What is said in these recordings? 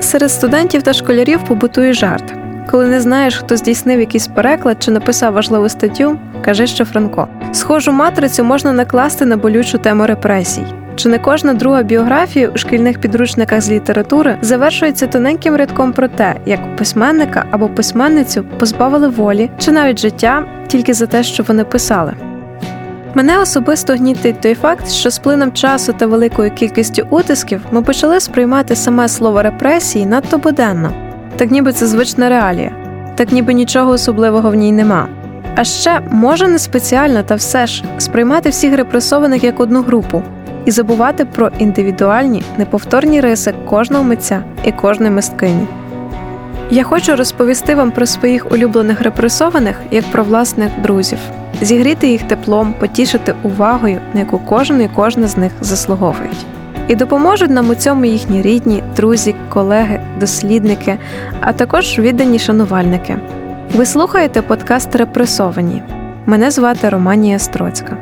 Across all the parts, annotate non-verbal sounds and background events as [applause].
Серед студентів та школярів побутує жарт. Коли не знаєш, хто здійснив якийсь переклад чи написав важливу статтю, кажи, що Франко. Схожу матрицю можна накласти на болючу тему репресій. Чи не кожна друга біографія у шкільних підручниках з літератури завершується тоненьким рядком про те, як письменника або письменницю позбавили волі чи навіть життя тільки за те, що вони писали. Мене особисто гнітить той факт, що з плином часу та великою кількістю утисків ми почали сприймати саме слово репресії надто буденно, так ніби це звична реалія, так ніби нічого особливого в ній нема. А ще може не спеціально, та все ж сприймати всіх репресованих як одну групу і забувати про індивідуальні неповторні риси кожного митця і кожної мисткині. Я хочу розповісти вам про своїх улюблених репресованих як про власних друзів, зігріти їх теплом, потішити увагою, на яку кожен і кожна з них заслуговують. І допоможуть нам у цьому їхні рідні, друзі, колеги, дослідники, а також віддані шанувальники. Ви слухаєте подкаст Репресовані. Мене звати Романія Строцька.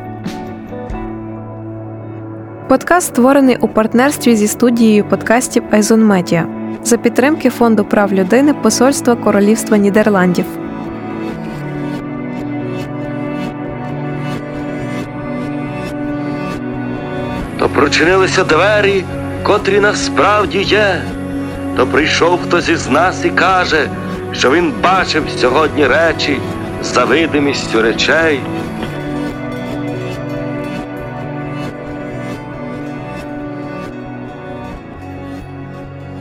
Подкаст створений у партнерстві зі студією подкастів Айзон Медіа за підтримки Фонду прав людини Посольства Королівства Нідерландів. Прочинилися двері, котрі насправді є. То прийшов хтось із нас і каже, що він бачив сьогодні речі за видимістю речей.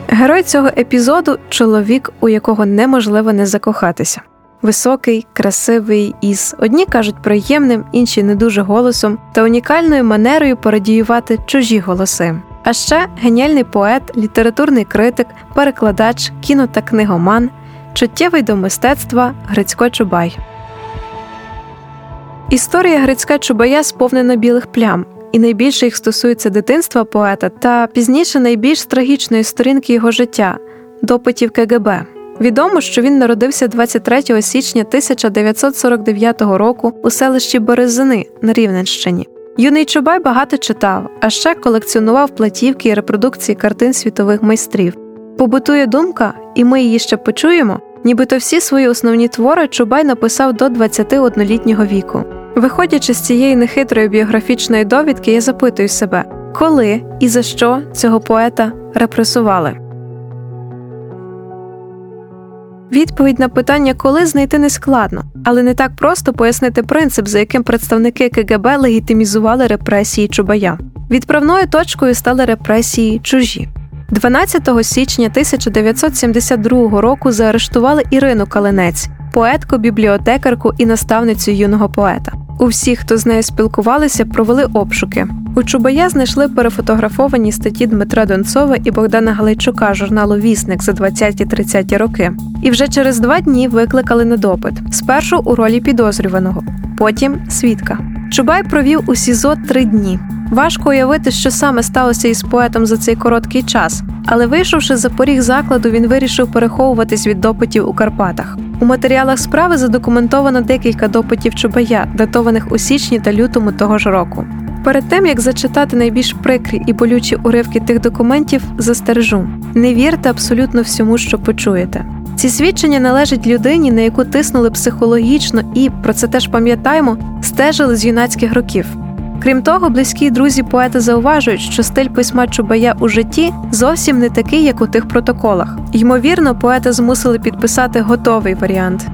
Герой цього епізоду чоловік, у якого неможливо не закохатися. Високий, красивий із одні кажуть приємним, інші не дуже голосом та унікальною манерою пародіювати чужі голоси. А ще геніальний поет, літературний критик, перекладач, кіно та книгоман, чуттєвий до мистецтва Грицько Чубай. Історія Грицька Чубая сповнена білих плям, і найбільше їх стосується дитинства поета та пізніше найбільш трагічної сторінки його життя допитів КГБ. Відомо, що він народився 23 січня 1949 року у селищі Березини на Рівненщині. Юний Чубай багато читав, а ще колекціонував платівки і репродукції картин світових майстрів. Побутує думка, і ми її ще почуємо, нібито всі свої основні твори Чубай написав до 21-літнього віку. Виходячи з цієї нехитрої біографічної довідки, я запитую себе, коли і за що цього поета репресували. Відповідь на питання, коли знайти нескладно, але не так просто пояснити принцип, за яким представники КГБ легітимізували репресії Чубая. Відправною точкою стали репресії чужі. 12 січня 1972 року заарештували Ірину Калинець, поетку, бібліотекарку і наставницю юного поета. У всіх, хто з нею спілкувалися, провели обшуки. У Чубая знайшли перефотографовані статті Дмитра Донцова і Богдана Галайчука журналу Вісник за 20-30 роки. І вже через два дні викликали на допит: спершу у ролі підозрюваного, потім свідка. Чубай провів у СІЗО три дні. Важко уявити, що саме сталося із поетом за цей короткий час, але вийшовши за поріг закладу, він вирішив переховуватись від допитів у Карпатах. У матеріалах справи задокументовано декілька допитів Чубая, датованих у січні та лютому того ж року. Перед тим як зачитати найбільш прикрі і болючі уривки тих документів, застережу: не вірте абсолютно всьому, що почуєте. Ці свідчення належать людині, на яку тиснули психологічно і про це теж пам'ятаємо, стежили з юнацьких років. Крім того, близькі друзі поета зауважують, що стиль письма Чубая у житті зовсім не такий, як у тих протоколах. Ймовірно, поета змусили підписати готовий варіант.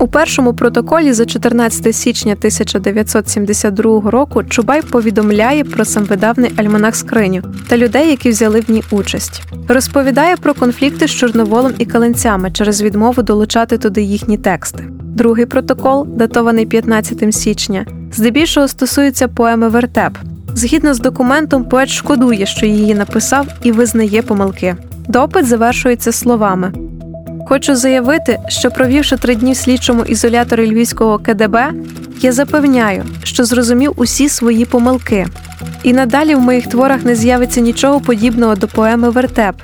У першому протоколі за 14 січня 1972 року Чубай повідомляє про самвидавний альманах скриню та людей, які взяли в ній участь. Розповідає про конфлікти з Чорноволом і Каленцями через відмову долучати туди їхні тексти. Другий протокол, датований 15 січня, здебільшого стосується поеми Вертеп. Згідно з документом, поет шкодує, що її написав, і визнає помилки. Допит завершується словами. Хочу заявити, що провівши три дні в слідчому ізоляторі Львівського КДБ, я запевняю, що зрозумів усі свої помилки, і надалі в моїх творах не з'явиться нічого подібного до поеми Вертеп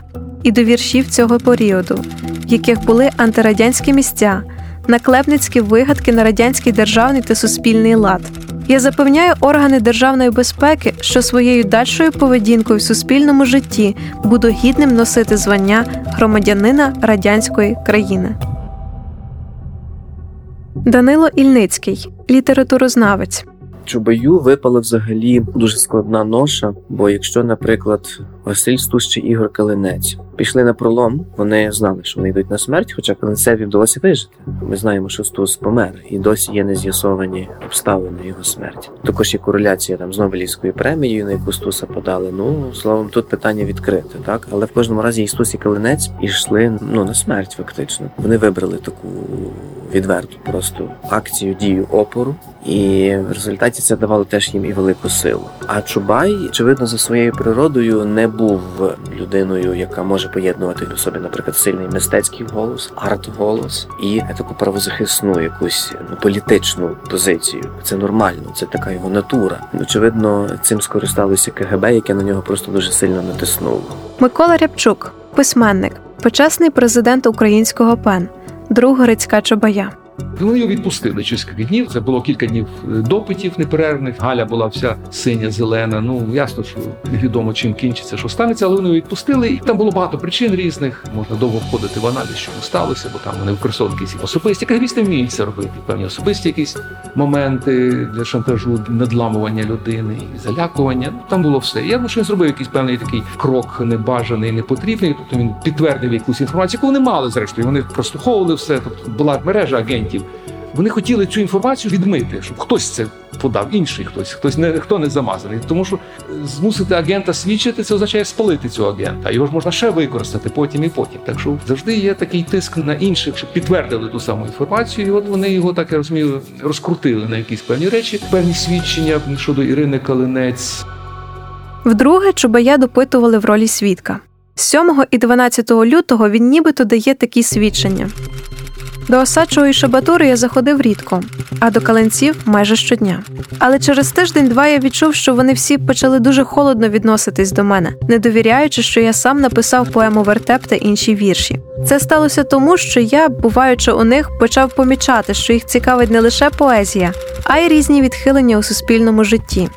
і до віршів цього періоду, в яких були антирадянські місця, наклепницькі вигадки на радянський державний та суспільний лад. Я запевняю органи державної безпеки, що своєю дальшою поведінкою в суспільному житті буду гідним носити звання громадянина радянської країни. Данило Ільницький, літературознавець. Чубаю випала взагалі дуже складна ноша. Бо якщо, наприклад, Василь Стус чи Ігор Калинець пішли на пролом, вони знали, що вони йдуть на смерть, хоча Калинцеві вдалося вижити. Ми знаємо, що Стус помер, і досі є не з'ясовані обставини його смерті. Також є кореляція там з Нобелівською премією, на яку Стуса подали. Ну словом, тут питання відкрите, так але в кожному разі і Стус і Калинець ішли ну на смерть, фактично. Вони вибрали таку відверту просто акцію дію опору, і в результаті це давало теж їм і велику силу. А Чубай, очевидно, за своєю природою не був людиною, яка може поєднувати у собі, наприклад, сильний мистецький голос, арт-голос і таку правозахисну якусь ну, політичну позицію. Це нормально, це така його натура. Очевидно, цим скористалося КГБ, яке на нього просто дуже сильно натиснуло. Микола Рябчук, письменник, почесний президент українського ПЕН, друг Грицька Чобая. Вони його відпустили через кілька днів. Це було кілька днів е, допитів неперервних. Галя була вся синя, зелена. Ну ясно, що невідомо чим кінчиться, що станеться, але вони його відпустили. І там було багато причин різних. Можна довго входити в аналіз, що сталося, бо там вони використовували якісь особисті кагбісти вміють це робити. Певні особисті якісь моменти для шантажу, надламування людини залякування. Ну там було все. Я думаю, що він зробив якийсь певний такий крок небажаний, непотрібний. Тобто він підтвердив якусь інформацію, яку вони мали зрештою. Вони прослуховували все. Тобто була мережа агентів. Вони хотіли цю інформацію відмити, щоб хтось це подав, інший хтось, хтось не хто не замазаний. Тому що змусити агента свідчити, це означає спалити цього агента. Його ж можна ще використати потім і потім. Так що завжди є такий тиск на інших, щоб підтвердили ту саму інформацію. І от вони його так я розумію, розкрутили на якісь певні речі, певні свідчення щодо Ірини Калинець. Вдруге Чубая допитували в ролі свідка. 7 і 12 лютого він нібито дає такі свідчення. До Осадчого і Шабатури я заходив рідко, а до каленців майже щодня. Але через тиждень-два я відчув, що вони всі почали дуже холодно відноситись до мене, не довіряючи, що я сам написав поему Вертеп та інші вірші. Це сталося тому, що я, буваючи у них, почав помічати, що їх цікавить не лише поезія, а й різні відхилення у суспільному житті.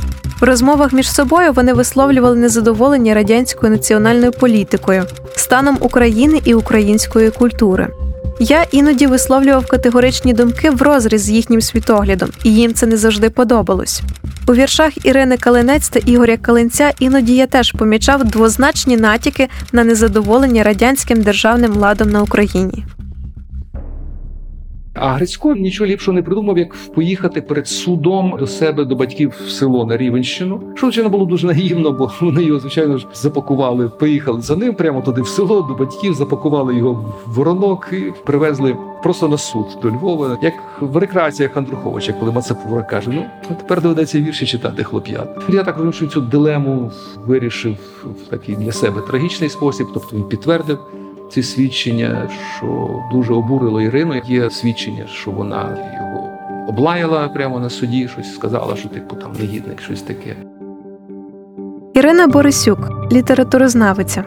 В розмовах між собою вони висловлювали незадоволення радянською національною політикою, станом України і української культури. Я іноді висловлював категоричні думки в розріз з їхнім світоглядом, і їм це не завжди подобалось. У віршах Ірини Калинець та Ігоря Калинця іноді я теж помічав двозначні натяки на незадоволення радянським державним ладом на Україні. А Грицько нічого ліпшого не придумав, як поїхати перед судом до себе до батьків в село на Рівенщину. Що звичайно було дуже наївно, бо [laughs] вони його звичайно ж запакували, поїхали за ним прямо туди в село до батьків, запакували його в воронок і привезли просто на суд до Львова, як в рекреаціях Андруховича, коли Мацапура каже: Ну тепер доведеться вірші читати хлоп'ят. Я так розумію, що цю дилему вирішив в такий для себе трагічний спосіб, тобто він підтвердив ці свідчення, що дуже обурило Ірину. Є свідчення, що вона його облаяла прямо на суді, щось сказала, що типу там негідник, щось таке. Ірина Борисюк, літературознавиця.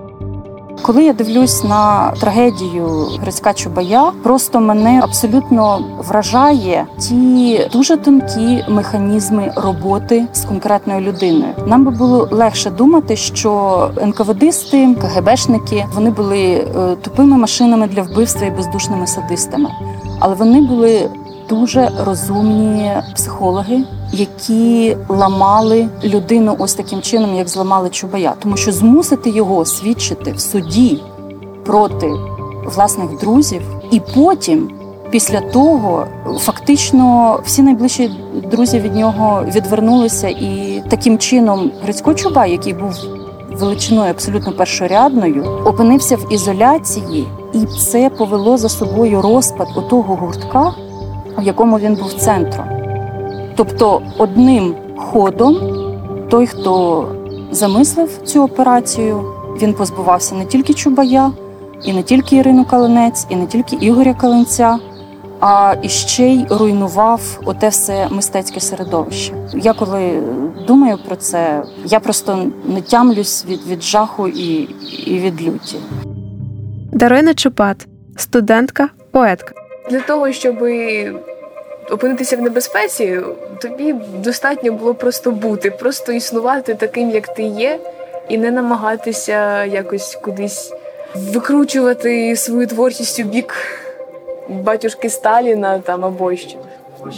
Коли я дивлюсь на трагедію Грицька Чубая, просто мене абсолютно вражає ті дуже тонкі механізми роботи з конкретною людиною. Нам би було легше думати, що НКВДисти, КГБшники вони були е, тупими машинами для вбивства і бездушними садистами, але вони були дуже розумні психологи, які ламали людину ось таким чином, як зламали Чубая, тому що змусити його свідчити в суді проти власних друзів, і потім, після того, фактично всі найближчі друзі від нього відвернулися, і таким чином Грицько Чубай, який був величиною абсолютно першорядною, опинився в ізоляції, і це повело за собою розпад отого гуртка, в якому він був центром. Тобто, одним ходом той, хто замислив цю операцію, він позбувався не тільки Чубая, і не тільки Ірину Калинець, і не тільки Ігоря Калинця, а іще й руйнував оте все мистецьке середовище. Я коли думаю про це, я просто не тямлюсь від, від жаху і, і від люті. Дарина Чупат, студентка, поетка. Для того, щоб опинитися в небезпеці, тобі достатньо було просто бути, просто існувати таким, як ти є, і не намагатися якось кудись викручувати свою творчість у бік батюшки Сталіна там або що.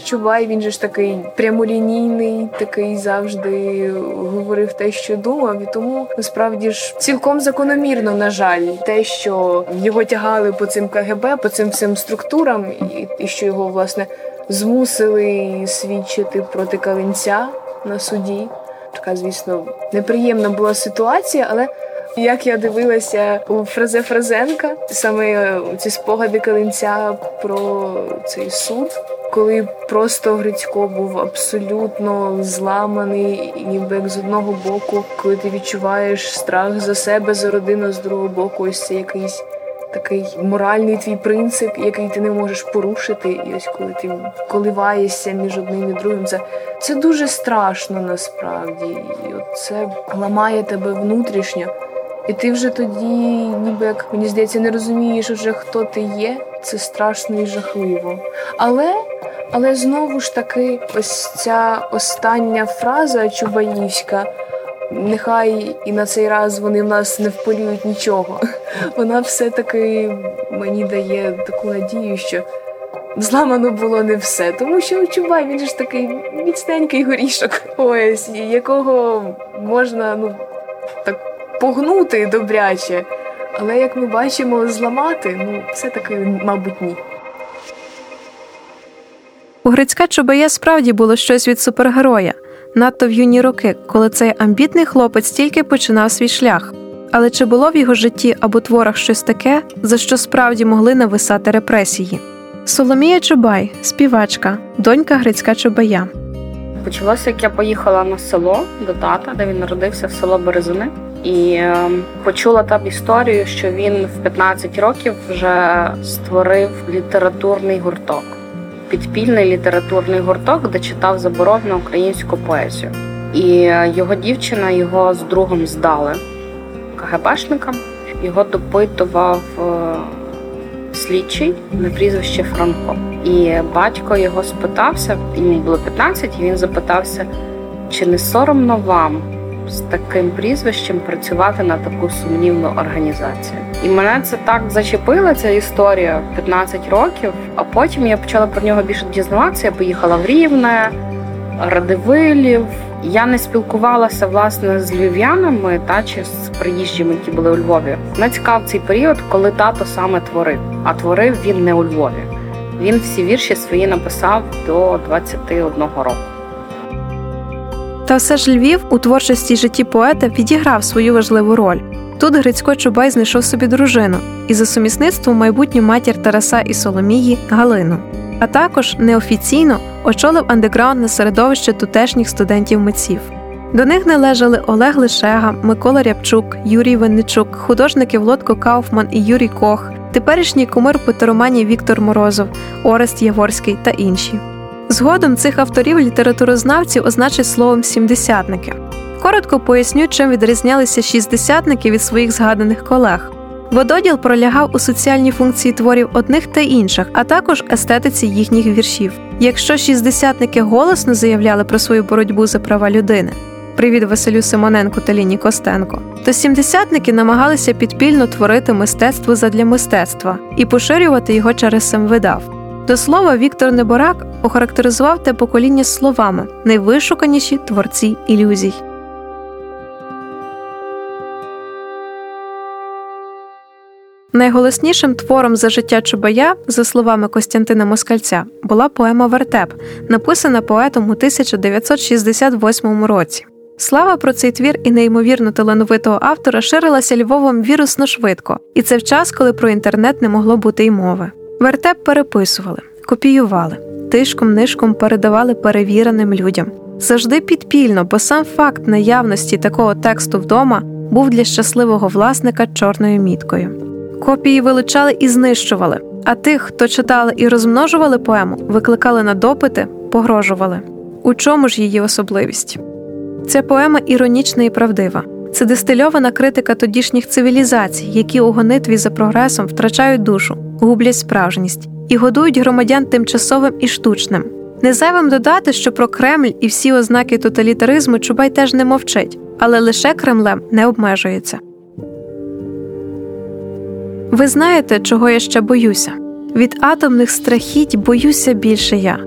Чубай, він же ж такий прямолінійний, такий завжди говорив те, що думав, і тому насправді ж цілком закономірно, на жаль, те, що його тягали по цим КГБ, по цим всім структурам, і, і що його власне змусили свідчити проти Калинця на суді. Така, звісно, неприємна була ситуація, але як я дивилася у Фразе Фразенка, саме ці спогади Калинця про цей суд, коли просто Грицько був абсолютно зламаний, ніби як з одного боку, коли ти відчуваєш страх за себе, за родину, з другого боку, ось це якийсь такий моральний твій принцип, який ти не можеш порушити. І ось коли ти коливаєшся між одним і другим, це це дуже страшно насправді. І от це ламає тебе внутрішньо. І ти вже тоді, ніби як мені здається, не розумієш вже хто ти є. Це страшно і жахливо. Але але знову ж таки, ось ця остання фраза Чубаївська. Нехай і на цей раз вони в нас не вполюють нічого. [laughs] Вона все-таки мені дає таку надію, що зламано було не все. Тому що Чубай, він ж такий міцненький горішок, [laughs] ось якого можна ну так погнути добряче. Але як ми бачимо, зламати, ну все-таки, мабуть, ні. У Грицька Чубая справді було щось від супергероя, надто в юні роки, коли цей амбітний хлопець тільки починав свій шлях. Але чи було в його житті або творах щось таке, за що справді могли нависати репресії? Соломія Чубай, співачка, донька Грицька Чубая. Почалося, як я поїхала на село до тата, де він народився в село Березини, і е, почула там історію, що він в 15 років вже створив літературний гурток підпільний літературний гурток, де читав заборонену українську поезію. І його дівчина його з другом здали КГБшникам. Його допитував е, слідчий на прізвище Франко. І батько його спитався, йому було 15, і він запитався, чи не соромно вам з таким прізвищем працювати на таку сумнівну організацію. І мене це так зачепила ця історія 15 років. А потім я почала про нього більше дізнаватися. Я поїхала в Рівне, Радивилів. Я не спілкувалася власне з львів'янами та чи з приїжджими, які були у Львові. Мене цікав цей період, коли тато саме творив. А творив він не у Львові. Він всі вірші свої написав до 21 року. Та все ж Львів у творчості житті поета відіграв свою важливу роль. Тут Грицько Чубай знайшов собі дружину і за сумісництвом майбутню матір Тараса і Соломії Галину, а також неофіційно очолив андеграундне середовище тутешніх студентів митців. До них належали Олег Лишега, Микола Рябчук, Юрій Винничук, художники Володко Кауфман і Юрій Кох, теперішній кумир потероманії Віктор Морозов, Орест Яворський та інші. Згодом цих авторів літературознавці означать словом сімдесятники. Коротко поясню, чим відрізнялися шістдесятники від своїх згаданих колег. Вододіл пролягав у соціальні функції творів одних та інших, а також естетиці їхніх віршів. Якщо шістдесятники голосно заявляли про свою боротьбу за права людини, привіт Василю Симоненку та Ліні Костенко, то сімдесятники намагалися підпільно творити мистецтво задля мистецтва і поширювати його через самвидав. До слова, Віктор Неборак охарактеризував те покоління словами найвишуканіші творці ілюзій. Найголоснішим твором за життя Чубая, за словами Костянтина Москальця, була поема Вертеп, написана поетом у 1968 році. Слава про цей твір і неймовірно талановитого автора ширилася Львовом вірусно швидко, і це в час, коли про інтернет не могло бути й мови. Вертеп переписували, копіювали, тишком нишком передавали перевіреним людям. Завжди підпільно, бо сам факт наявності такого тексту вдома був для щасливого власника чорною міткою. Копії вилучали і знищували, а тих, хто читали і розмножували поему, викликали на допити, погрожували. У чому ж її особливість? Ця поема іронічна і правдива. Це дистильована критика тодішніх цивілізацій, які у гонитві за прогресом втрачають душу, гублять справжність і годують громадян тимчасовим і штучним. Незайвим додати, що про Кремль і всі ознаки тоталітаризму Чубай теж не мовчить, але лише Кремлем не обмежується. Ви знаєте, чого я ще боюся? Від атомних страхіть боюся більше я.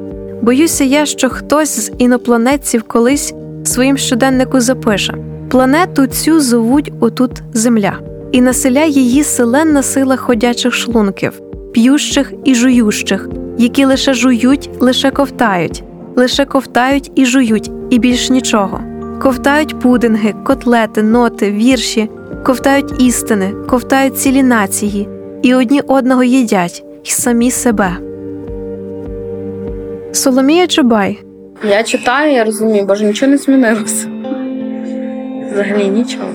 Боюся я, що хтось з інопланетців колись своїм щоденнику запише: планету цю зовуть отут Земля, і населяє її селенна сила ходячих шлунків, п'ющих і жующих, які лише жують, лише ковтають, лише ковтають і жують, і більш нічого. Ковтають пудинги, котлети, ноти, вірші, ковтають істини, ковтають цілі нації, і одні одного їдять, і самі себе. Соломія Чубай. Я читаю, я розумію, боже, нічого не змінилося. Взагалі нічого.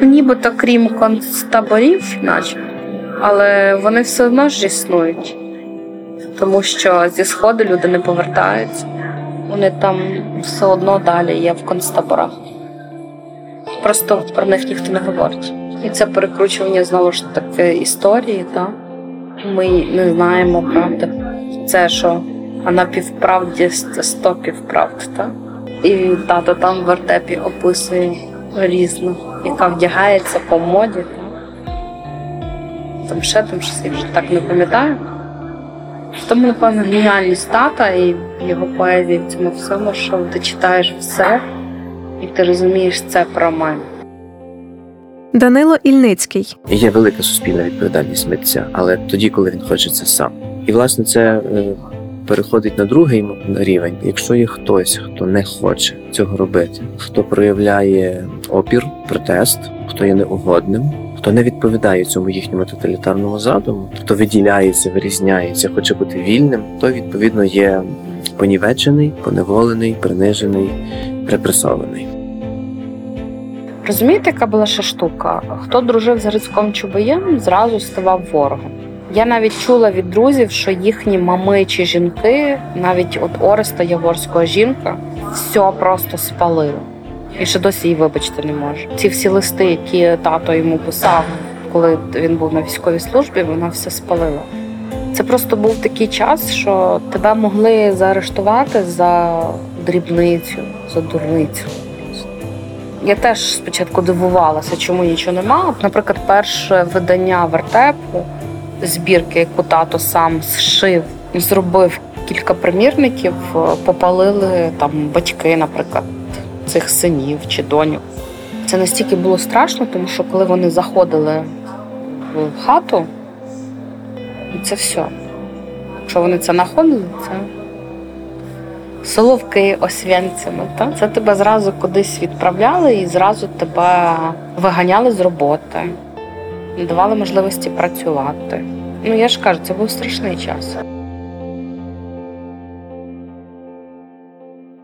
Нібито крім концтаборів, наче, але вони все одно ж існують. Тому що зі сходу люди не повертаються. Вони там все одно далі є в концтаборах. Просто про них ніхто не говорить. І це перекручування знову ж таки історії, так? Ми не знаємо правди. Це що, а на півправді сто півправд, так? І тато там в вертепі описує різно, яка вдягається по моді. Там ще там щось я вже так не пам'ятаю. Тому, напевно, геніальність тата і його поезії в цьому всьому, що ти читаєш все, і ти розумієш це про мене. Данило Ільницький. Є велика суспільна відповідальність митця, але тоді, коли він хоче це сам. І власне це е, переходить на другий рівень. Якщо є хтось, хто не хоче цього робити, хто проявляє опір, протест, хто є неугодним, хто не відповідає цьому їхньому тоталітарному задуму, хто виділяється, вирізняється, хоче бути вільним, то відповідно є понівечений, поневолений, принижений, репресований. Розумієте, яка була ще штука? Хто дружив з Грицьком Чубаєм, зразу ставав ворогом. Я навіть чула від друзів, що їхні мами чи жінки, навіть от Ореста Яворського жінка, все просто спалила. І ще досі її вибачити не може. Ці всі листи, які тато йому писав, коли він був на військовій службі, вона все спалила. Це просто був такий час, що тебе могли заарештувати за дрібницю, за дурницю. Я теж спочатку дивувалася, чому нічого нема. Наприклад, перше видання вертепу, збірки, яку тато сам зшив, зробив кілька примірників, попалили там батьки, наприклад, цих синів чи доньок. Це настільки було страшно, тому що коли вони заходили в хату, це все. Якщо вони це знаходили, це соловки освянцями. Та? Це тебе зразу кудись відправляли і зразу тебе виганяли з роботи, не давали можливості працювати. Ну я ж кажу, це був страшний час.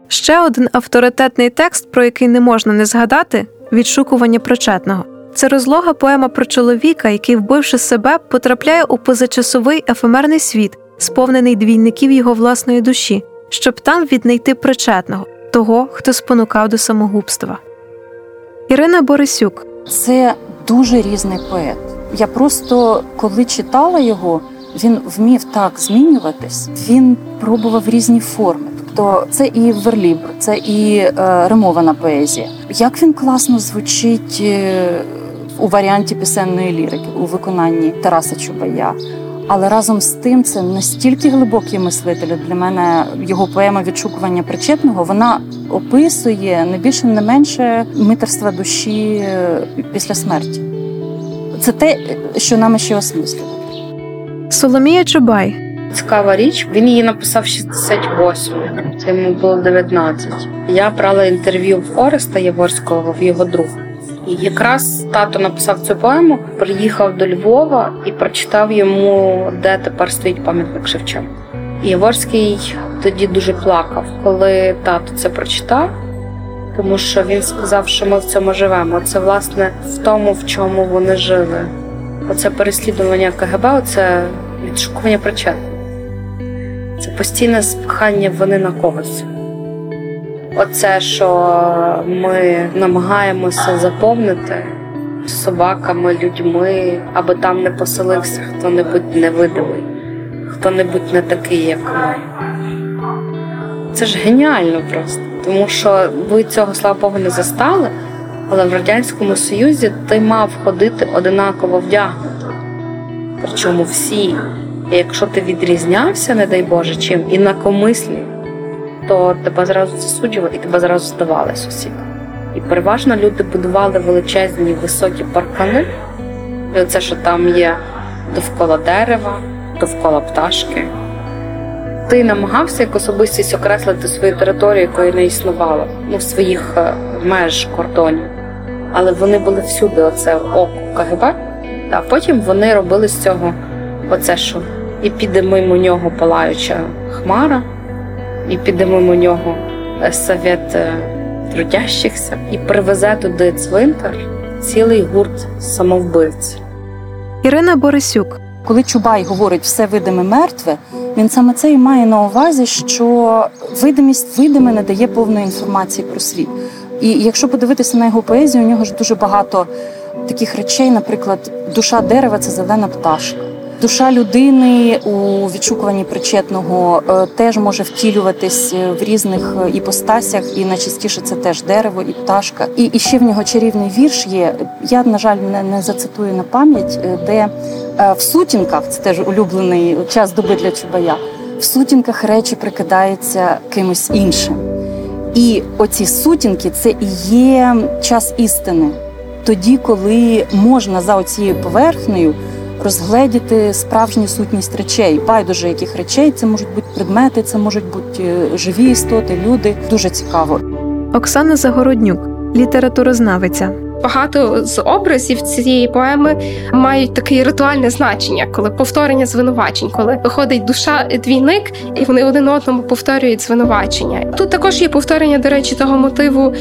Ще один авторитетний текст, про який не можна не згадати відшукування причетного. Це розлога поема про чоловіка, який, вбивши себе, потрапляє у позачасовий ефемерний світ, сповнений двійників його власної душі, щоб там віднайти причетного, того, хто спонукав до самогубства. Ірина Борисюк. Це дуже різний поет. Я просто коли читала його, він вмів так змінюватись. Він пробував різні форми. Тобто це і верлібр, це і е, римована поезія. Як він класно звучить е, у варіанті пісенної лірики у виконанні Тараса Чубая. Але разом з тим це настільки глибокий мислитель для мене його поема відшукування причетного. Вона описує не більше, не менше митерства душі після смерті. Це те, що нам ще осмислювати. Соломія Чубай. Цікава річ, він її написав 68 це йому було 19. Я брала інтерв'ю в Ореста Яворського в його друга. І якраз тато написав цю поему, приїхав до Львова і прочитав йому, де тепер стоїть пам'ятник Шевченка. І Яворський тоді дуже плакав, коли тато це прочитав, тому що він сказав, що ми в цьому живемо. Це власне в тому, в чому вони жили. Оце переслідування КГБ, оце відшукування причетних. Це постійне спихання вини на когось. Оце, що ми намагаємося заповнити собаками, людьми, аби там не поселився хто-небудь невидимий, хто-небудь не такий, як ми. це ж геніально просто. Тому що ви цього слава Богу не застали, але в Радянському Союзі ти мав ходити одинаково вдягнути. Причому всі. І якщо ти відрізнявся, не дай Боже, чим інакомислі, то тебе зразу засуджували і тебе зразу здавали сусіди. І переважно люди будували величезні високі паркани. І Оце, що там є довкола дерева, довкола пташки. Ти намагався як особистість окреслити свою територію, якої не існувало, ну, своїх е, меж кордонів. Але вони були всюди, оце око КГБ. А потім вони робили з цього оце, що і піде мимо нього палаюча хмара, і піде мимо нього е, совет е, трудящихся, і привезе туди цвинтар цілий гурт самовбивців. Ірина Борисюк, Коли Чубай говорить все видиме мертве, він саме це і має на увазі, що видимість видиме не дає повної інформації про світ. І якщо подивитися на його поезію, у нього ж дуже багато таких речей, наприклад, душа дерева це зелена пташка. Душа людини у відшукуванні причетного е, теж може втілюватись е, в різних е, іпостасях, і найчастіше це теж дерево і пташка. І, і ще в нього чарівний вірш є. Я, на жаль, не, не зацитую на пам'ять, де в сутінках це теж улюблений час доби для Чубая. В сутінках речі прикидаються кимось іншим. І оці сутінки це і є час істини. Тоді, коли можна за оцією поверхнею розгледіти справжню сутність речей, байдуже яких речей це можуть бути предмети, це можуть бути е, живі істоти, люди. Дуже цікаво. Оксана Загороднюк, літературознавиця. Багато з образів цієї поеми мають таке ритуальне значення, коли повторення звинувачень, коли виходить душа двійник, і вони один одному повторюють звинувачення. Тут також є повторення, до речі, того мотиву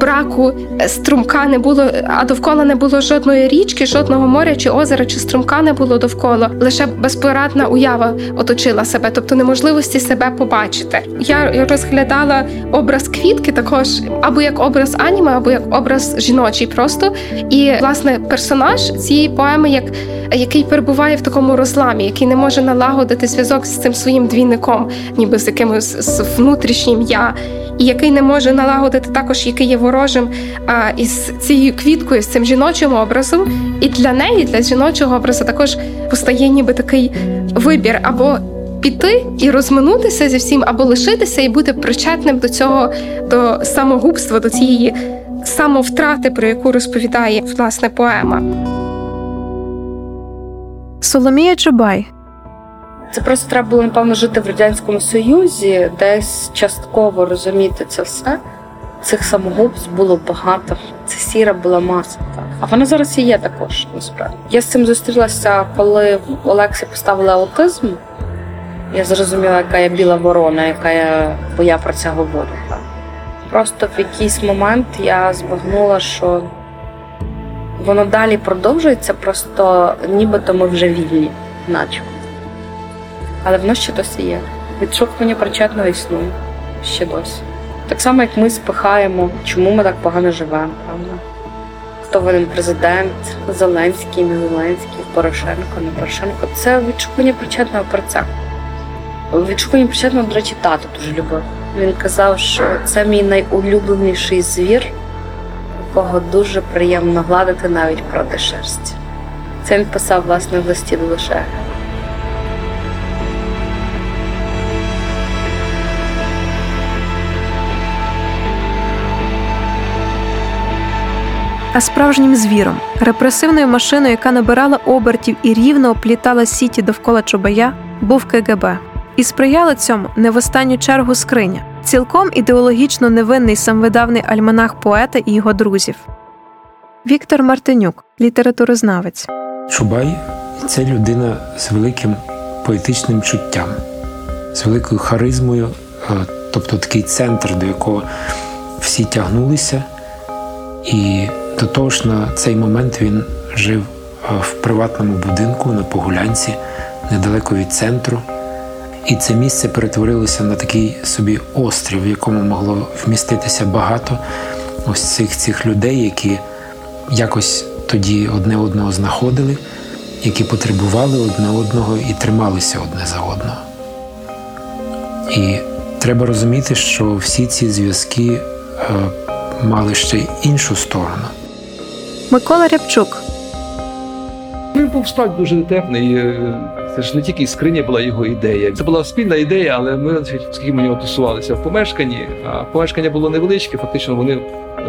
браку струмка не було, а довкола не було жодної річки, жодного моря чи озера, чи струмка не було довкола. Лише безпорадна уява оточила себе, тобто неможливості себе побачити. Я розглядала образ квітки також або як образ аніме, або як образ жіночий просто. І власне персонаж цієї поеми, як який перебуває в такому розламі, який не може налагодити зв'язок з цим своїм двійником, ніби з якимось з внутрішнім я, і який не може налагодити також, який є ворожим а, із цією квіткою, з цим жіночим образом. І для неї, для жіночого образу, також постає ніби такий вибір або. Піти і розминутися зі всім, або лишитися і бути причетним до цього, до самогубства, до цієї самовтрати, про яку розповідає власне поема. Соломія Чубай, Це просто треба було, напевно, жити в Радянському Союзі, десь частково розуміти це все. Цих самогубств було багато. Це сіра була маса. Так. А вона зараз і є також, насправді. Я з цим зустрілася, коли в Олексі поставили аутизм. Я зрозуміла, яка я біла ворона, яка я, бо я про це говорю. Так. Просто в якийсь момент я збагнула, що воно далі продовжується, просто нібито ми вже вільні, наче. Але воно ще досі є. Відшукування причетного існує ще досі. Так само, як ми спихаємо, чому ми так погано живемо, правда? Хто винен президент, Зеленський, не Зеленський, Порошенко, не Порошенко. Це відшукування причетного перця. Відшукування причетного, до речі, тато дуже любив. Він казав, що це мій найулюбленіший звір, якого дуже приємно гладити навіть проти шерсті. Це він писав власне в листі до лише. А справжнім звіром, репресивною машиною, яка набирала обертів і рівно оплітала сіті довкола Чубая, був КГБ. І сприяла цьому не в останню чергу скриня, цілком ідеологічно невинний самвидавний альманах поета і його друзів. Віктор Мартинюк, літературознавець. Чубай це людина з великим поетичним чуттям, з великою харизмою, е, тобто такий центр, до якого всі тягнулися. І до того ж, на цей момент він жив е, в приватному будинку на Погулянці, недалеко від центру. І це місце перетворилося на такий собі острів, в якому могло вміститися багато ось цих цих людей, які якось тоді одне одного знаходили, які потребували одне одного і трималися одне за одного. І треба розуміти, що всі ці зв'язки е, мали ще іншу сторону. Микола Рябчук. Він був справді дуже дотепний. Це ж не тільки скриня була його ідея. Це була спільна ідея, але ми скільки ми нього тусувалися в помешканні, а помешкання було невеличке. Фактично вони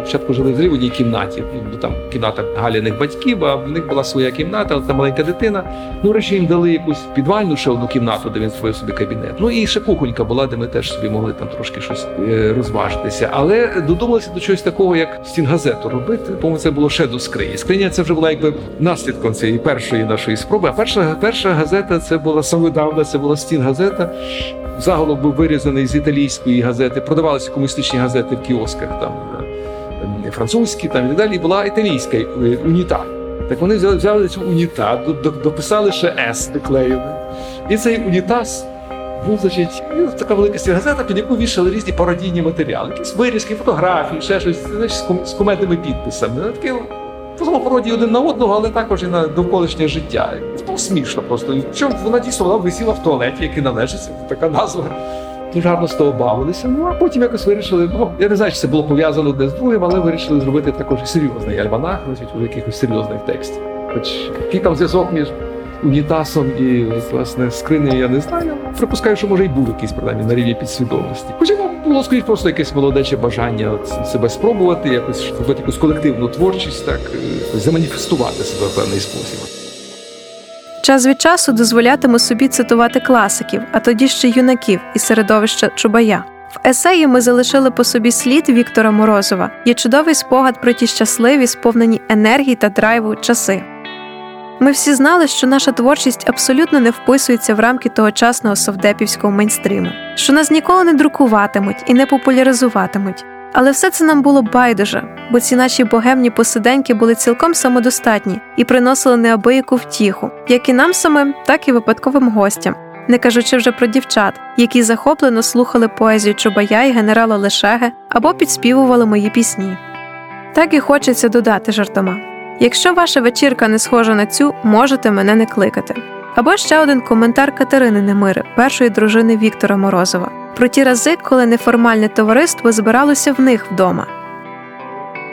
на початку жили в одній кімнаті. Ну, Там кімната Галіних батьків, а в них була своя кімната, але там маленька дитина. Ну, речі, їм дали якусь підвальну ще одну кімнату, де він створив собі кабінет. Ну і ще кухонька була, де ми теж собі могли там трошки щось е, розважитися. Але додумалися до чогось такого, як стінгазету робити. По-моєму, це було ще до скрині. Скриня це вже була якби наслідком цієї першої нашої спроби. А перша перша газета це була самодавна, це була стінгазета. Заголовок був вирізаний з італійської газети. Продавалися комуністичні газети в кіосках там е, французькі там і так далі. І була італійська е, уніта. Так вони взяли, взяли цю уніта, до- до- дописали ще С доклеїли. І цей унітаз був, значить, ну, така велика стінгазета, під яку вішали різні пародійні матеріали, якісь вирізки, фотографії, ще щось знаєш, з ком- з кумедними підписами. Ну, Таке позамо пародії один на одного, але також і на довколишнє життя. Було смішно просто. Причому вона дійсно вона висіла в туалеті, який належиться, така назва. Дуже гарно з того бавилися. Ну а потім якось вирішили. Ну я не знаю, чи це було пов'язано одне з другим, але вирішили зробити також серйозний альманах, значить, у якихось серйозних текстів. Хоч який там зв'язок між унітазом і власне скринею, я не знаю. Припускаю, що може і був якийсь принаймні на рівні підсвідомості. Хоча ну, було скоріш просто якесь молодече бажання от, себе спробувати, якось зробити якусь колективну творчість, так е, заманіфестувати себе в певний спосіб. Час від часу дозволятиму собі цитувати класиків, а тоді ще юнаків із середовища Чубая. В есеї ми залишили по собі слід Віктора Морозова. Є чудовий спогад про ті щасливі, сповнені енергії та драйву часи. Ми всі знали, що наша творчість абсолютно не вписується в рамки тогочасного совдепівського мейнстріму, що нас ніколи не друкуватимуть і не популяризуватимуть. Але все це нам було байдуже, бо ці наші богемні посиденьки були цілком самодостатні і приносили неабияку втіху, як і нам самим, так і випадковим гостям, не кажучи вже про дівчат, які захоплено слухали поезію Чубая і генерала Лешеге або підспівували мої пісні. Так і хочеться додати жартома. Якщо ваша вечірка не схожа на цю, можете мене не кликати. Або ще один коментар Катерини Немири, першої дружини Віктора Морозова, про ті рази, коли неформальне товариство збиралося в них вдома.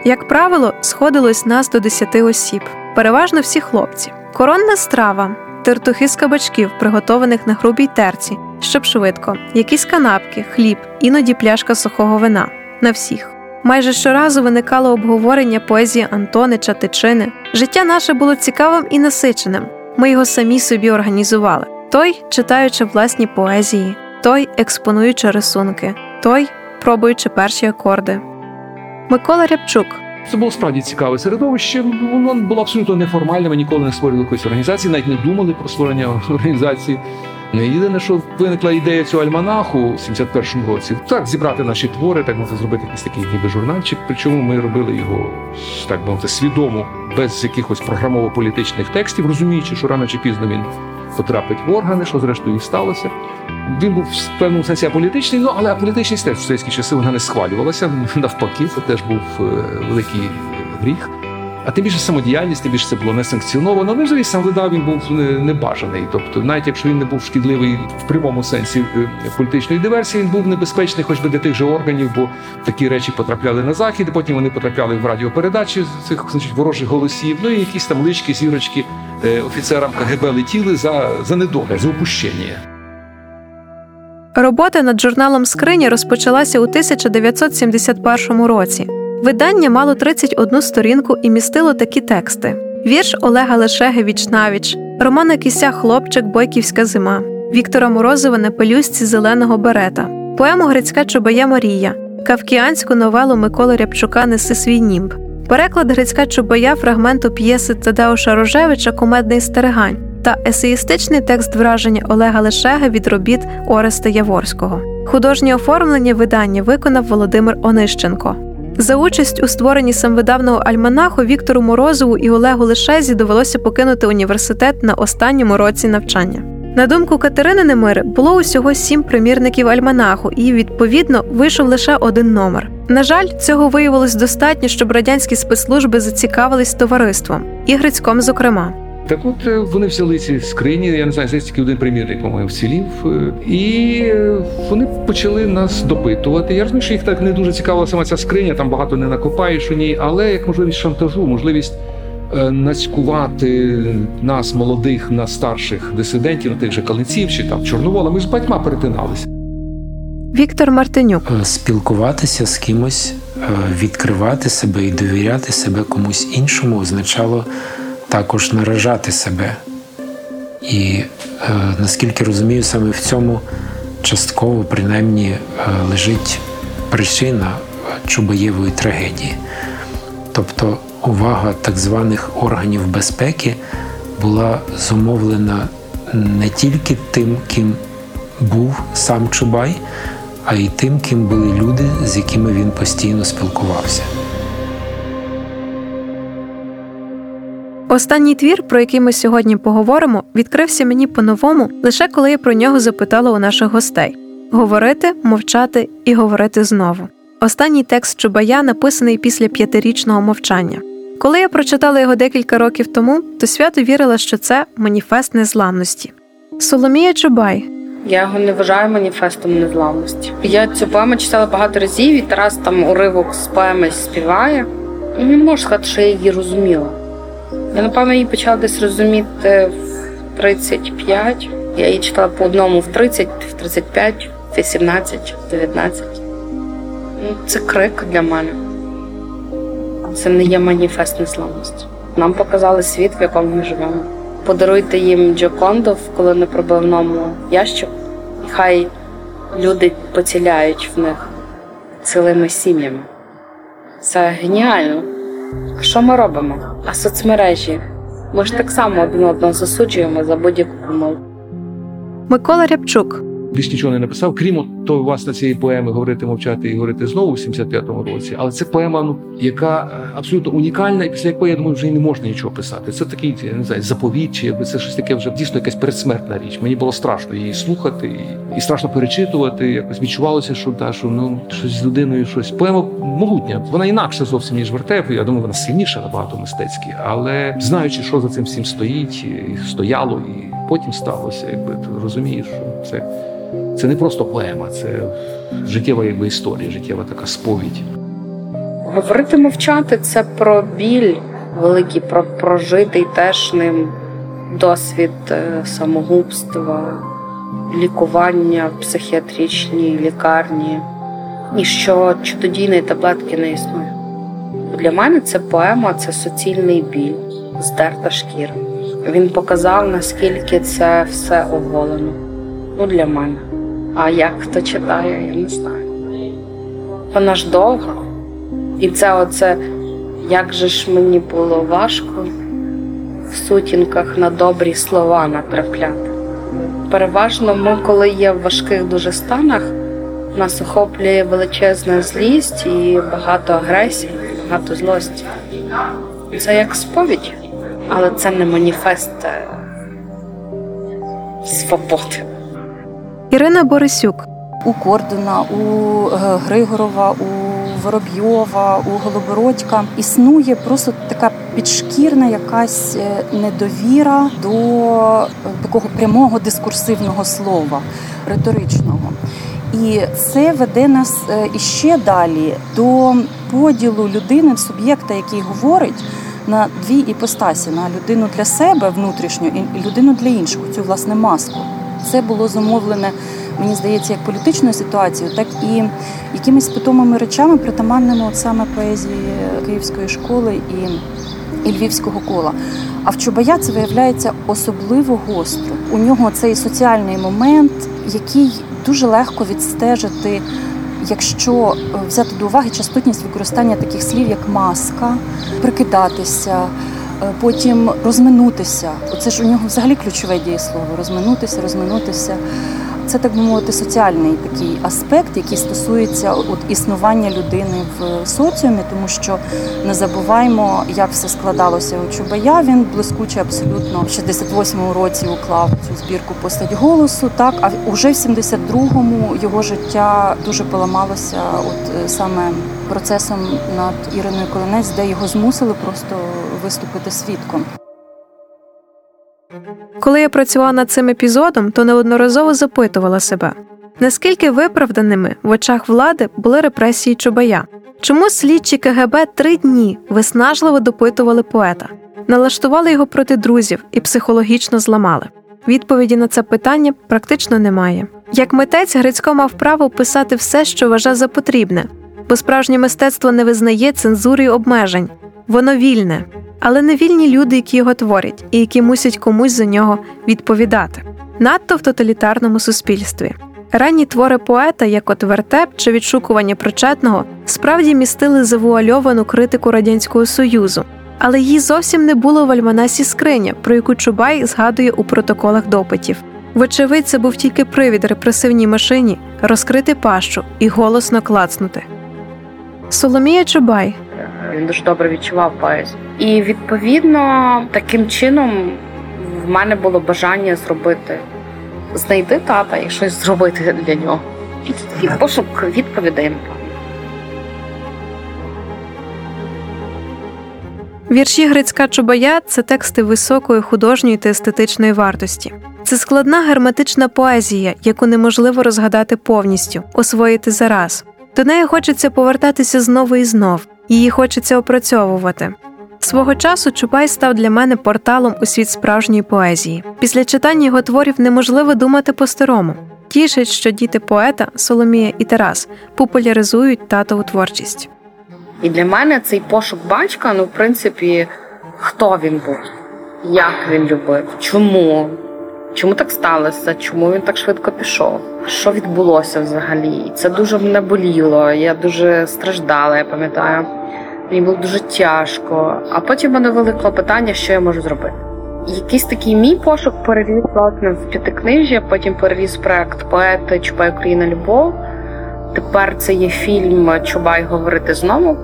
Як правило, сходилось нас до 10 осіб, переважно всі хлопці. Коронна страва, тертухи з кабачків, приготованих на грубій терці, щоб швидко, якісь канапки, хліб, іноді пляшка сухого вина на всіх. Майже щоразу виникало обговорення поезії Антонича Тичини. Життя наше було цікавим і насиченим. Ми його самі собі організували. Той, читаючи власні поезії, той експонуючи рисунки, той пробуючи перші акорди. Микола Рябчук Це було справді цікаве середовище. Воно було абсолютно неформальне. Ми ніколи не створювали якоїсь організації, навіть не думали про створення організації. Ну, Єдине, що виникла ідея цього альманаху в 71-му році, так зібрати наші твори, так мовити, зробити якийсь такий ніби журнальчик. Причому ми робили його так би мовити, свідомо, без якихось програмово-політичних текстів, розуміючи, що рано чи пізно він потрапить в органи, що зрештою і сталося. Він був в певному сенсі аполітичний, ну але аполітичність теж в совєтські часи вона не схвалювалася. Навпаки, це теж був е, великий гріх. А тим більше самодіяльність, тим більше це було не санкціоновано. Ну, взагалі сам видав він був небажаний. Тобто, навіть якщо він не був шкідливий в прямому сенсі е, політичної диверсії, він був небезпечний, хоч би для тих же органів, бо такі речі потрапляли на захід, потім вони потрапляли в радіопередачі цих значить, ворожих голосів. Ну і якісь там лички, зірочки е, офіцерам КГБ летіли за, за недоле, за упущення. Робота над журналом Скриня розпочалася у 1971 році. Видання мало 31 сторінку і містило такі тексти: вірш Олега Лешеги Вічнавіч, Романа Кися Хлопчик Бойківська зима, Віктора Морозова на пелюстці зеленого берета, поему Грицька Чубая Марія, кавкіанську новелу Миколи Рябчука Неси свій німб, переклад Грицька Чубая фрагменту п'єси Тадеуша Рожевича Кумедний стерегань та есеїстичний текст враження Олега Лешеги від робіт Ореста Яворського. Художнє оформлення видання виконав Володимир Онищенко. За участь у створенні самвидавного альманаху Віктору Морозову і Олегу Лешезі довелося покинути університет на останньому році навчання. На думку Катерини Немири, було усього сім примірників альманаху, і відповідно вийшов лише один номер. На жаль, цього виявилось достатньо, щоб радянські спецслужби зацікавились товариством і Грицьком, зокрема. Так от е, вони взяли ці скрині, я не знаю, здається, тільки один примірник, по-моєму, вцілів, е, і е, вони почали нас допитувати. Я розумію, що їх так не дуже цікавила сама ця скриня, там багато не накопаєш у ній, але як можливість шантажу, можливість нацькувати нас, молодих, на старших дисидентів, на тих же калинців чи там Чорновола. Ми з батьма перетиналися. Віктор Мартинюк. Спілкуватися з кимось, відкривати себе і довіряти себе комусь іншому означало також наражати себе. І е, наскільки розумію, саме в цьому частково принаймні е, лежить причина Чубаєвої трагедії. Тобто увага так званих органів безпеки була зумовлена не тільки тим, ким був сам Чубай, а й тим, ким були люди, з якими він постійно спілкувався. Останній твір, про який ми сьогодні поговоримо, відкрився мені по-новому лише коли я про нього запитала у наших гостей: говорити, мовчати і говорити знову. Останній текст Чубая написаний після п'ятирічного мовчання. Коли я прочитала його декілька років тому, то свято вірила, що це маніфест незламності. Соломія Чубай, Я його не вважаю маніфестом незламності. Я цю поему читала багато разів, і Тарас там уривок з поеми співає. І не можу сказати, що я її розуміла. Я, напевно, її почала десь розуміти в 35. Я її читала по одному в 30, в 35, в 18, в 19. Ну, Це крик для мене. Це не є маніфест незламності. Нам показали світ, в якому ми живемо. Подаруйте їм Джоконду в коленопробивному ящику, хай люди поціляють в них цілими сім'ями. Це геніально. А що ми робимо? А соцмережі? Ми ж так само один одного засуджуємо за будь-яку помилку. Микола Рябчук, більш нічого не написав, крім того власне цієї поеми говорити, мовчати і говорити знову в 75-му році. Але це поема, ну яка е, абсолютно унікальна, і після якої я думаю, вже й не можна нічого писати. Це такий я не знаю, заповіт, якби це щось таке вже дійсно якась передсмертна річ. Мені було страшно її слухати і, і страшно перечитувати. Якось відчувалося, що та що ну щось з людиною, щось поема могутня. Вона інакша зовсім ніж вертеп. Я думаю, вона сильніша набагато мистецькі, але знаючи, що за цим всім стоїть, і стояло, і потім сталося, якби ти розумієш, що це. Це не просто поема, це життєва якби історія, життєва така сповідь. Говорити мовчати це про біль великий, про прожитий теж ним досвід е, самогубства, лікування в психіатричній лікарні, і що чудодійної таблетки не існує. Для мене це поема, це суцільний біль, здерта шкіра. Він показав, наскільки це все оголено. Ну, для мене. А як хто читає, я не знаю. Вона ж довга. І це оце, як же ж мені було важко в сутінках на добрі слова натрапляти. Переважно ми, коли є в важких дуже станах, нас охоплює величезна злість і багато агресії, багато злості. Це як сповідь, але це не маніфест е, свободи. Ірина Борисюк, у Кордуна, у е, Григорова, у Воробйова, у Голобородька існує просто така підшкірна якась е, недовіра до е, такого прямого дискурсивного слова, риторичного. І це веде нас іще далі до поділу людини, суб'єкта, який говорить. На дві іпостасі на людину для себе внутрішню і людину для іншого, цю власне маску. Це було замовлене мені здається, як політичною ситуацією, так і якимись питомими речами, притаманними от саме поезії Київської школи і, і Львівського кола. А в Чубая це виявляється особливо гостро. У нього цей соціальний момент, який дуже легко відстежити. Якщо взяти до уваги частотність використання таких слів, як маска, прикидатися, потім розминутися. Оце ж у нього взагалі ключове дієслово розминутися, розминутися. Це так би мовити соціальний такий аспект, який стосується от існування людини в соціумі, тому що не забуваємо, як все складалося у Чубая. Він блискуче абсолютно в 68-му році уклав цю збірку постать голосу. Так, а уже в 72-му його життя дуже поламалося, от саме процесом над Іриною Колинець, де його змусили просто виступити свідком. Коли я працювала над цим епізодом, то неодноразово запитувала себе, наскільки виправданими в очах влади були репресії Чубая? Чому слідчі КГБ три дні виснажливо допитували поета, налаштували його проти друзів і психологічно зламали? Відповіді на це питання практично немає. Як митець Грицько мав право писати все, що вважав за потрібне, бо справжнє мистецтво не визнає цензури й обмежень, воно вільне, але не вільні люди, які його творять, і які мусять комусь за нього відповідати. Надто в тоталітарному суспільстві. Ранні твори поета, як от вертеп чи відшукування причетного, справді містили завуальовану критику радянського союзу, але її зовсім не було в альманасі скриня, про яку Чубай згадує у протоколах допитів. Вочевидь, це був тільки привід репресивній машині розкрити пащу і голосно клацнути. Соломія Чубай Він дуже добре відчував поезію. І відповідно таким чином в мене було бажання зробити знайти тата і щось зробити для нього. І пошук відповідей. Вірші Грицька Чубая це тексти високої художньої та естетичної вартості. Це складна герметична поезія, яку неможливо розгадати повністю, освоїти зараз. До неї хочеться повертатися знову і знов, її хочеться опрацьовувати. Свого часу Чубай став для мене порталом у світ справжньої поезії. Після читання його творів неможливо думати по-старому. Тішить, що діти поета Соломія і Тарас популяризують татову творчість. І для мене цей пошук батька, ну, в принципі, хто він був, як він любив, чому, чому так сталося, чому він так швидко пішов, що відбулося взагалі. Це дуже мене боліло. Я дуже страждала, я пам'ятаю. Мені було дуже тяжко. А потім мене виникло питання, що я можу зробити. Якийсь такий мій пошук переріс власне в п'ятикнижжя, потім переріс проект поети Чубай Україна Любов. Тепер це є фільм Чубай говорити знову.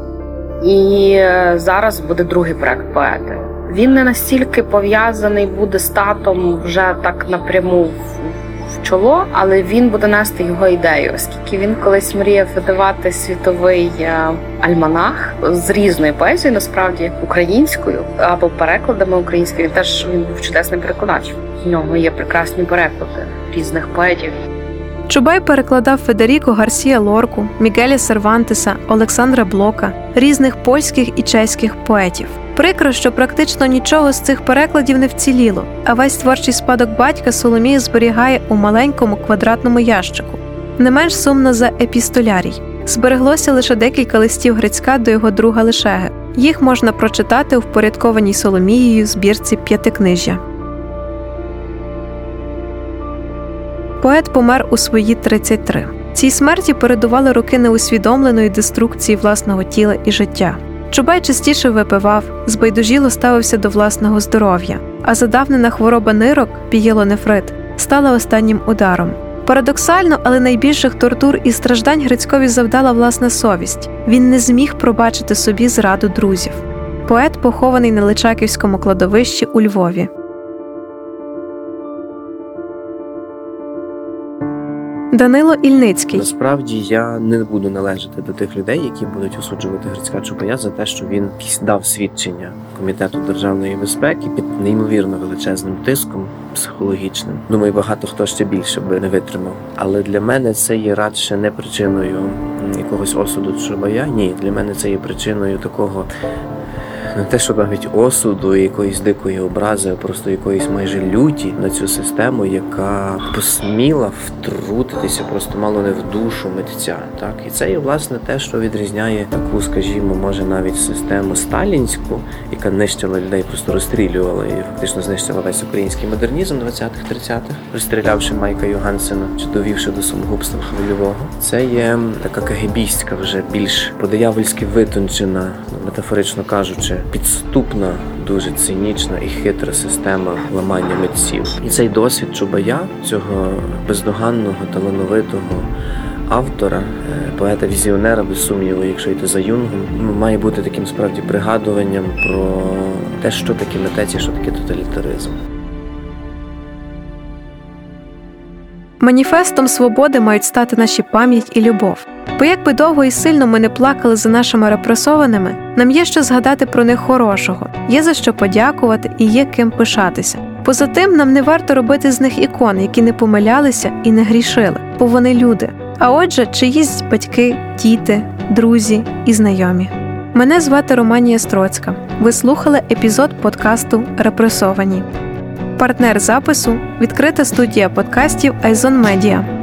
І е, зараз буде другий проект поети. Він не настільки пов'язаний буде з татом вже так напряму в, чоло, але він буде нести його ідею, оскільки він колись мріяв видавати світовий е, альманах з різною поезією, насправді українською або перекладами українською. Він теж він був чудесний перекладач. В нього є прекрасні переклади різних поетів. Чубай перекладав Федеріко Гарсія Лорку, Мігеля Сервантеса, Олександра Блока, різних польських і чеських поетів. Прикро, що практично нічого з цих перекладів не вціліло, а весь творчий спадок батька Соломія зберігає у маленькому квадратному ящику. Не менш сумно за епістолярій. Збереглося лише декілька листів Грицька до його друга Лишеги. Їх можна прочитати у впорядкованій Соломією збірці п'ятикнижжя. Поет помер у свої 33. Цій смерті передували роки неусвідомленої деструкції власного тіла і життя. Чубай частіше випивав, збайдужіло ставився до власного здоров'я, а задавнена хвороба нирок, пієлонефрит, стала останнім ударом. Парадоксально, але найбільших тортур і страждань Грицькові завдала власна совість. Він не зміг пробачити собі зраду друзів. Поет похований на Личаківському кладовищі у Львові. Данило Ільницький Насправді я не буду належати до тих людей, які будуть осуджувати Грицька Чубая за те, що він дав свідчення комітету державної безпеки під неймовірно величезним тиском психологічним. Думаю, багато хто ще більше би не витримав. Але для мене це є радше не причиною якогось осуду Чубая. Ні, для мене це є причиною такого. Не те, що навіть осуду, якоїсь дикої образи, а просто якоїсь майже люті на цю систему, яка посміла втрутитися просто мало не в душу митця. Так і це є власне те, що відрізняє таку, скажімо, може навіть систему сталінську, яка нищила людей, просто розстрілювала і фактично знищила весь український модернізм 20-30-х, розстрілявши Майка Йогансена чи довівши до самогубства хвильового. Це є така кагебістська, вже більш по-диявольськи витончена, метафорично кажучи, підступна, дуже цинічна і хитра система ламання митців. І цей досвід Чубая, цього бездоганного, талановитого автора, е, поета-візіонера, без сумніву, якщо йти за юнгом, має бути таким справді пригадуванням про те, що таке митець і що таке тоталітаризм. Маніфестом свободи мають стати наші пам'ять і любов. Бо як би довго і сильно ми не плакали за нашими репресованими, нам є що згадати про них хорошого, є за що подякувати і є ким пишатися. Поза тим, нам не варто робити з них ікон, які не помилялися і не грішили, бо вони люди. А отже, чиїсь батьки, діти, друзі і знайомі. Мене звати Романія Строцька. Ви слухали епізод подкасту Репресовані. Партнер запису відкрита студія подкастів Айзон Медіа.